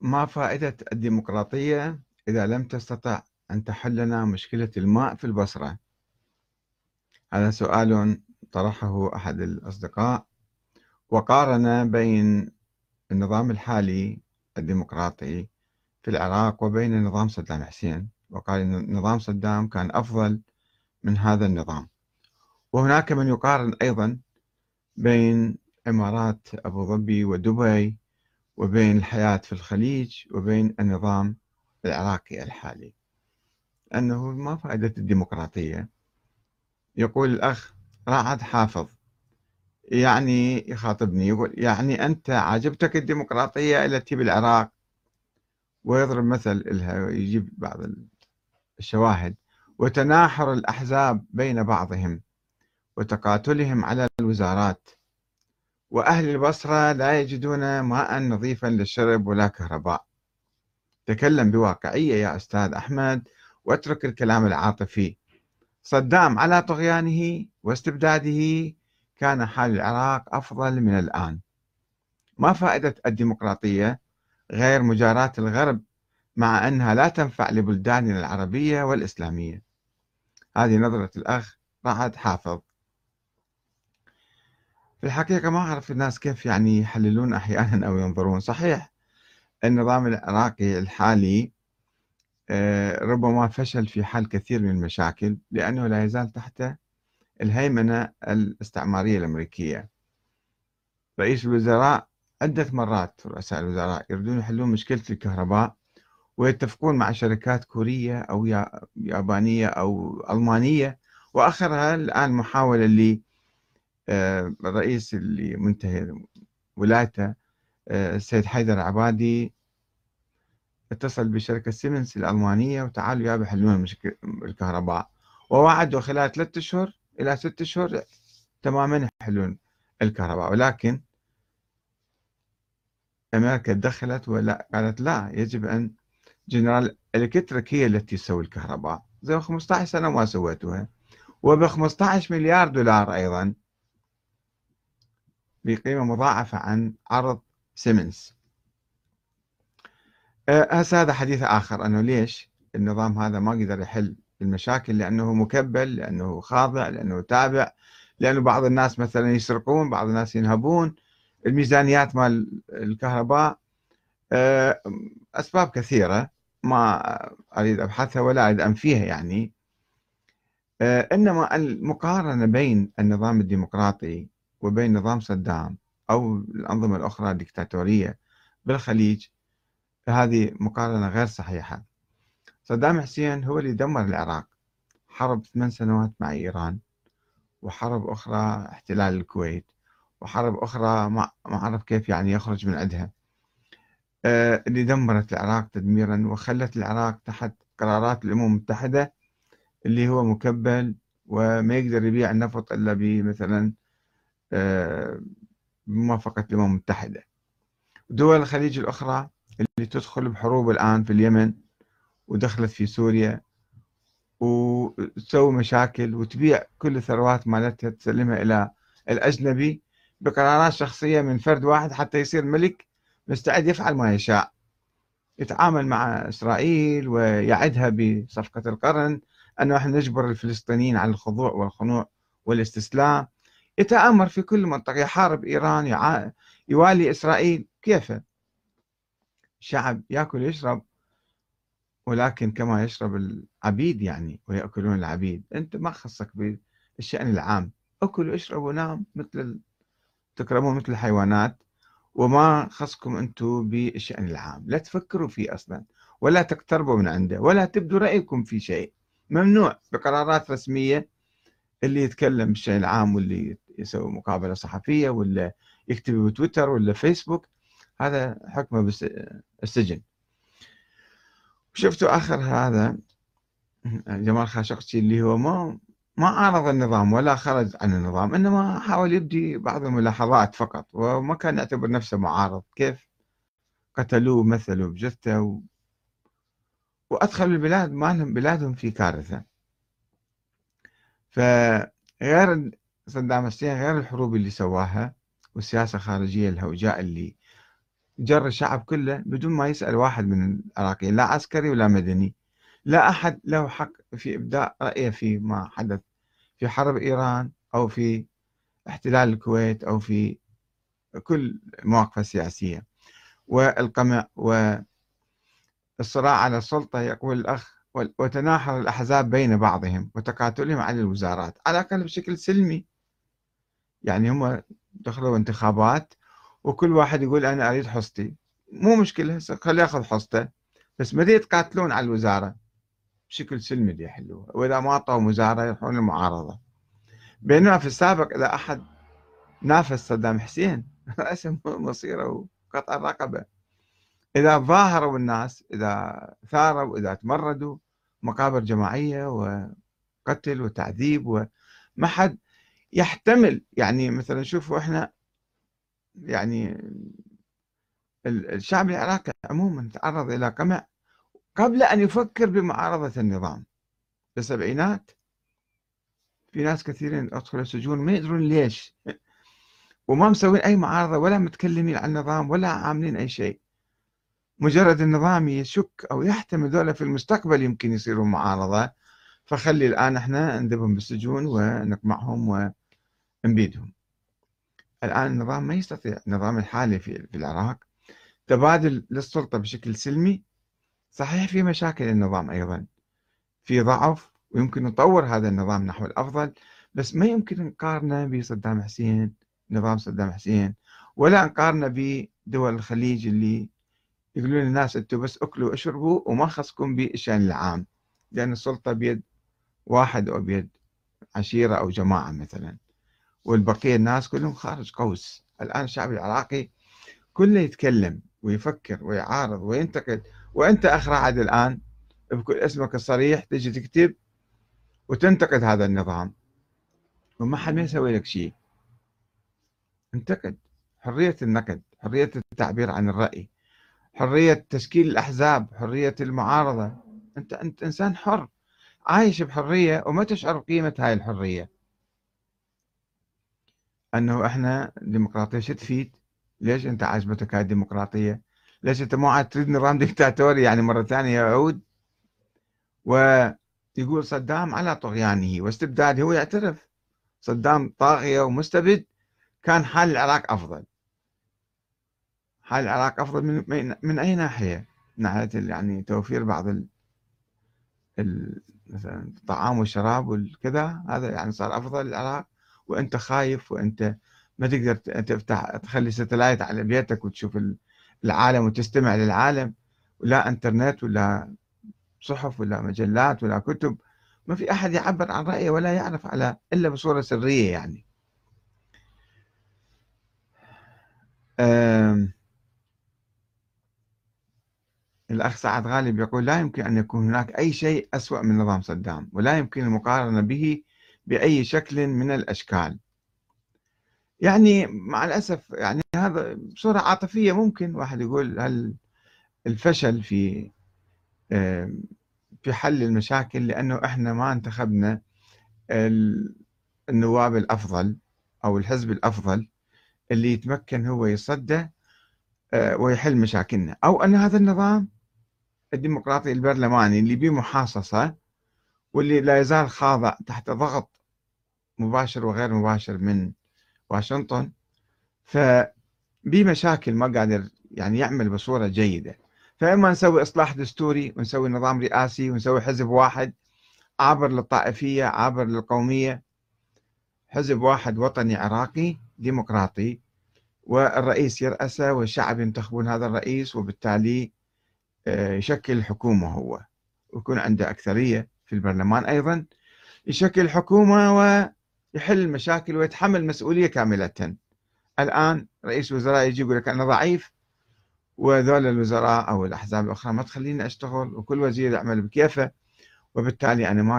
ما فائدة الديمقراطية إذا لم تستطع أن تحل لنا مشكلة الماء في البصرة؟ هذا سؤال طرحه أحد الأصدقاء وقارن بين النظام الحالي الديمقراطي في العراق وبين نظام صدام حسين وقال أن نظام صدام كان أفضل من هذا النظام وهناك من يقارن أيضا بين إمارات أبو ظبي ودبي وبين الحياة في الخليج وبين النظام العراقي الحالي. أنه ما فائدة الديمقراطية. يقول الأخ رعد حافظ يعني يخاطبني يقول يعني أنت عجبتك الديمقراطية التي بالعراق ويضرب مثل لها ويجيب بعض الشواهد. وتناحر الأحزاب بين بعضهم وتقاتلهم على الوزارات. وأهل البصرة لا يجدون ماء نظيفا للشرب ولا كهرباء. تكلم بواقعية يا أستاذ أحمد واترك الكلام العاطفي. صدام على طغيانه واستبداده كان حال العراق أفضل من الآن. ما فائدة الديمقراطية غير مجاراة الغرب مع أنها لا تنفع لبلداننا العربية والإسلامية. هذه نظرة الأخ رعد حافظ. في الحقيقة ما أعرف الناس كيف يعني يحللون أحيانا أو ينظرون. صحيح النظام العراقي الحالي آه، ربما فشل في حل كثير من المشاكل لأنه لا يزال تحت الهيمنة الاستعمارية الأمريكية. رئيس الوزراء عدة مرات رؤساء الوزراء يريدون يحلون مشكلة الكهرباء ويتفقون مع شركات كورية أو يابانية أو ألمانية وآخرها الآن محاولة اللي الرئيس اللي منتهي ولايته آه، السيد حيدر عبادي اتصل بشركة سيمنز الألمانية وتعالوا يا بحلون الكهرباء. ووعدوا خلال ثلاثة أشهر إلى ستة أشهر تماما يحلون الكهرباء. ولكن أمريكا دخلت ولا قالت لا يجب أن جنرال إلكتريك هي التي تسوي الكهرباء. زي 15 سنة ما سويتوها. وب 15 مليار دولار أيضا. بقيمة مضاعفة عن عرض سيمنز أه، هسه هذا حديث آخر. أنه ليش النظام هذا ما قدر يحل المشاكل؟ لأنه مكبل لأنه خاضع لأنه تابع لأنه بعض الناس مثلا يسرقون بعض الناس ينهبون. الميزانيات مال الكهرباء أه، أسباب كثيرة ما أريد أبحثها ولا أريد أنفيها يعني. أه، إنما المقارنة بين النظام الديمقراطي وبين نظام صدام أو الأنظمة الأخرى الدكتاتورية بالخليج هذه مقارنة غير صحيحة. صدام حسين هو اللي دمر العراق حرب ثمان سنوات مع إيران وحرب أخرى احتلال الكويت وحرب أخرى ما أعرف كيف يعني يخرج من عندها. آه، اللي دمرت العراق تدميرا وخلت العراق تحت قرارات الأمم المتحدة اللي هو مكبل وما يقدر يبيع النفط إلا بمثلا بموافقة الأمم المتحدة. دول الخليج الأخرى اللي تدخل بحروب الآن في اليمن ودخلت في سوريا وتسوي مشاكل وتبيع كل الثروات مالتها تسلمها إلى الأجنبي بقرارات شخصية من فرد واحد حتى يصير ملك مستعد يفعل ما يشاء. يتعامل مع إسرائيل ويعدها بصفقة القرن. أنه نحن نجبر الفلسطينيين على الخضوع والخنوع والاستسلام. يتآمر في كل منطقة يحارب إيران يوالي إسرائيل. كيف؟ الشعب يأكل ويشرب ولكن كما يشرب العبيد يعني ويأكلون العبيد. أنت ما خصك بالشأن العام. أكل واشرب ونام مثل تكرمون مثل الحيوانات. وما خصكم أنتم بالشأن العام. لا تفكروا فيه أصلا ولا تقتربوا من عنده ولا تبدوا رأيكم في شيء. ممنوع بقرارات رسمية اللي يتكلم بالشأن العام واللي يسوي مقابلة صحفية ولا يكتب بتويتر ولا فيسبوك هذا حكمه بالسجن شفتوا آخر هذا؟ جمال خاشقجي اللي هو ما ما عارض النظام ولا خرج عن النظام إنما حاول يبدي بعض الملاحظات فقط وما كان يعتبر نفسه معارض. كيف؟ قتلوه مثلوا بجثته و... وأدخلوا البلاد مالهم بلادهم في كارثة. فغير صدام حسين غير الحروب اللي سواها والسياسة الخارجية الهوجاء اللي جر الشعب كله بدون ما يسأل واحد من العراقيين لا عسكري ولا مدني لا أحد له حق في إبداء رأيه في ما حدث في حرب إيران أو في احتلال الكويت أو في كل المواقف السياسية. والقمع والصراع على السلطة يقول الأخ وتناحر الأحزاب بين بعضهم وتقاتلهم على الوزارات على الأقل بشكل سلمي يعني هم دخلوا انتخابات وكل واحد يقول أنا أريد حصتي. مو مشكلة خليه ياخذ حصته. بس ما يتقاتلون على الوزارة. بشكل سلمي يحلوها. وإذا ما أعطوا وزارة يروحون المعارضة. بينما في السابق إذا أحد نافس صدام حسين رأسه مصيره وقطع الرقبة إذا ظاهروا الناس إذا ثاروا إذا تمردوا مقابر جماعية وقتل وتعذيب وما حد يحتمل. يعني مثلا شوفوا إحنا يعني الشعب العراقي عموما تعرض إلى قمع قبل أن يفكر بمعارضة النظام. في السبعينات في ناس كثيرين أدخلوا السجون ما يدرون ليش. وما مسوين أي معارضة ولا متكلمين عن النظام ولا عاملين أي شيء. مجرد النظام يشك أو يحتمل ذولا في المستقبل يمكن يصيروا معارضة. فخلي الآن إحنا نذبهم بالسجون ونقمعهم ونبيدهم الآن النظام ما يستطيع النظام الحالي في, في العراق تبادل للسلطة بشكل سلمي صحيح في مشاكل النظام أيضا في ضعف ويمكن نطور هذا النظام نحو الأفضل بس ما يمكن نقارنه بصدام حسين نظام صدام حسين ولا نقارنه بدول الخليج اللي يقولون للناس أنتم بس أكلوا واشربوا وما خصكم بالشأن العام لأن السلطة بيد واحد أو بيد عشيرة أو جماعة مثلا. والبقية الناس كلهم خارج قوس. الآن الشعب العراقي كله يتكلم ويفكر ويعارض وينتقد. وأنت اخ رعد الآن بكل اسمك الصريح تجي تكتب وتنتقد هذا النظام. وما حد ما يسوي لك شيء. انتقد. حرية النقد حرية التعبير عن الرأي حرية تشكيل الأحزاب حرية المعارضة. أنت أنت إنسان حر عايش بحرية وما تشعر بقيمة هاي الحرية. أنه إحنا ديمقراطية شو تفيد؟ ليش أنت عاجبتك هاي الديمقراطية؟ ليش أنت مو عاد تريد نظام ديكتاتوري يعني مرة ثانية يعود ويقول صدام على طغيانه واستبداده هو يعترف. صدام طاغية ومستبد. كان حال العراق أفضل. حال العراق أفضل من, من أي ناحية؟ ناحية يعني توفير بعض ال... ال... مثلا الطعام والشراب والكذا. هذا يعني صار أفضل العراق وأنت خايف وأنت ما تقدر تفتح تخلي ستلايت على بيتك وتشوف العالم وتستمع للعالم ولا إنترنت ولا صحف ولا مجلات ولا كتب. ما في أحد يعبر عن رأيه ولا يعرف على إلا بصورة سرية يعني. الأخ سعد غالب يقول لا يمكن أن يكون هناك أي شيء أسوأ من نظام صدام ولا يمكن المقارنة به بأي شكل من الأشكال. يعني مع الأسف يعني هذا بصورة عاطفية ممكن واحد يقول هل الفشل في في حل المشاكل لأنه إحنا ما انتخبنا النواب الأفضل أو الحزب الأفضل اللي يتمكن هو يصدى آه، ويحل مشاكلنا. أو أن هذا النظام الديمقراطي البرلماني اللي به محاصصة واللي لا يزال خاضع تحت ضغط مباشر وغير مباشر من واشنطن. فبمشاكل ما قادر يعني يعمل بصورة جيدة. فإما نسوي إصلاح دستوري ونسوي نظام رئاسي ونسوي حزب واحد عابر للطائفية عابر للقومية. حزب واحد وطني عراقي ديمقراطي. والرئيس يرأسه والشعب ينتخبون هذا الرئيس وبالتالي آه، يشكل الحكومة هو. ويكون عنده أكثرية في البرلمان أيضا. يشكل الحكومة ويحل المشاكل ويتحمل مسؤولية كاملة. الآن رئيس وزراء يجي يقول لك أنا ضعيف وذول الوزراء أو الأحزاب الأخرى ما تخليني أشتغل وكل وزير يعمل بكيفه وبالتالي أنا ما